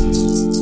you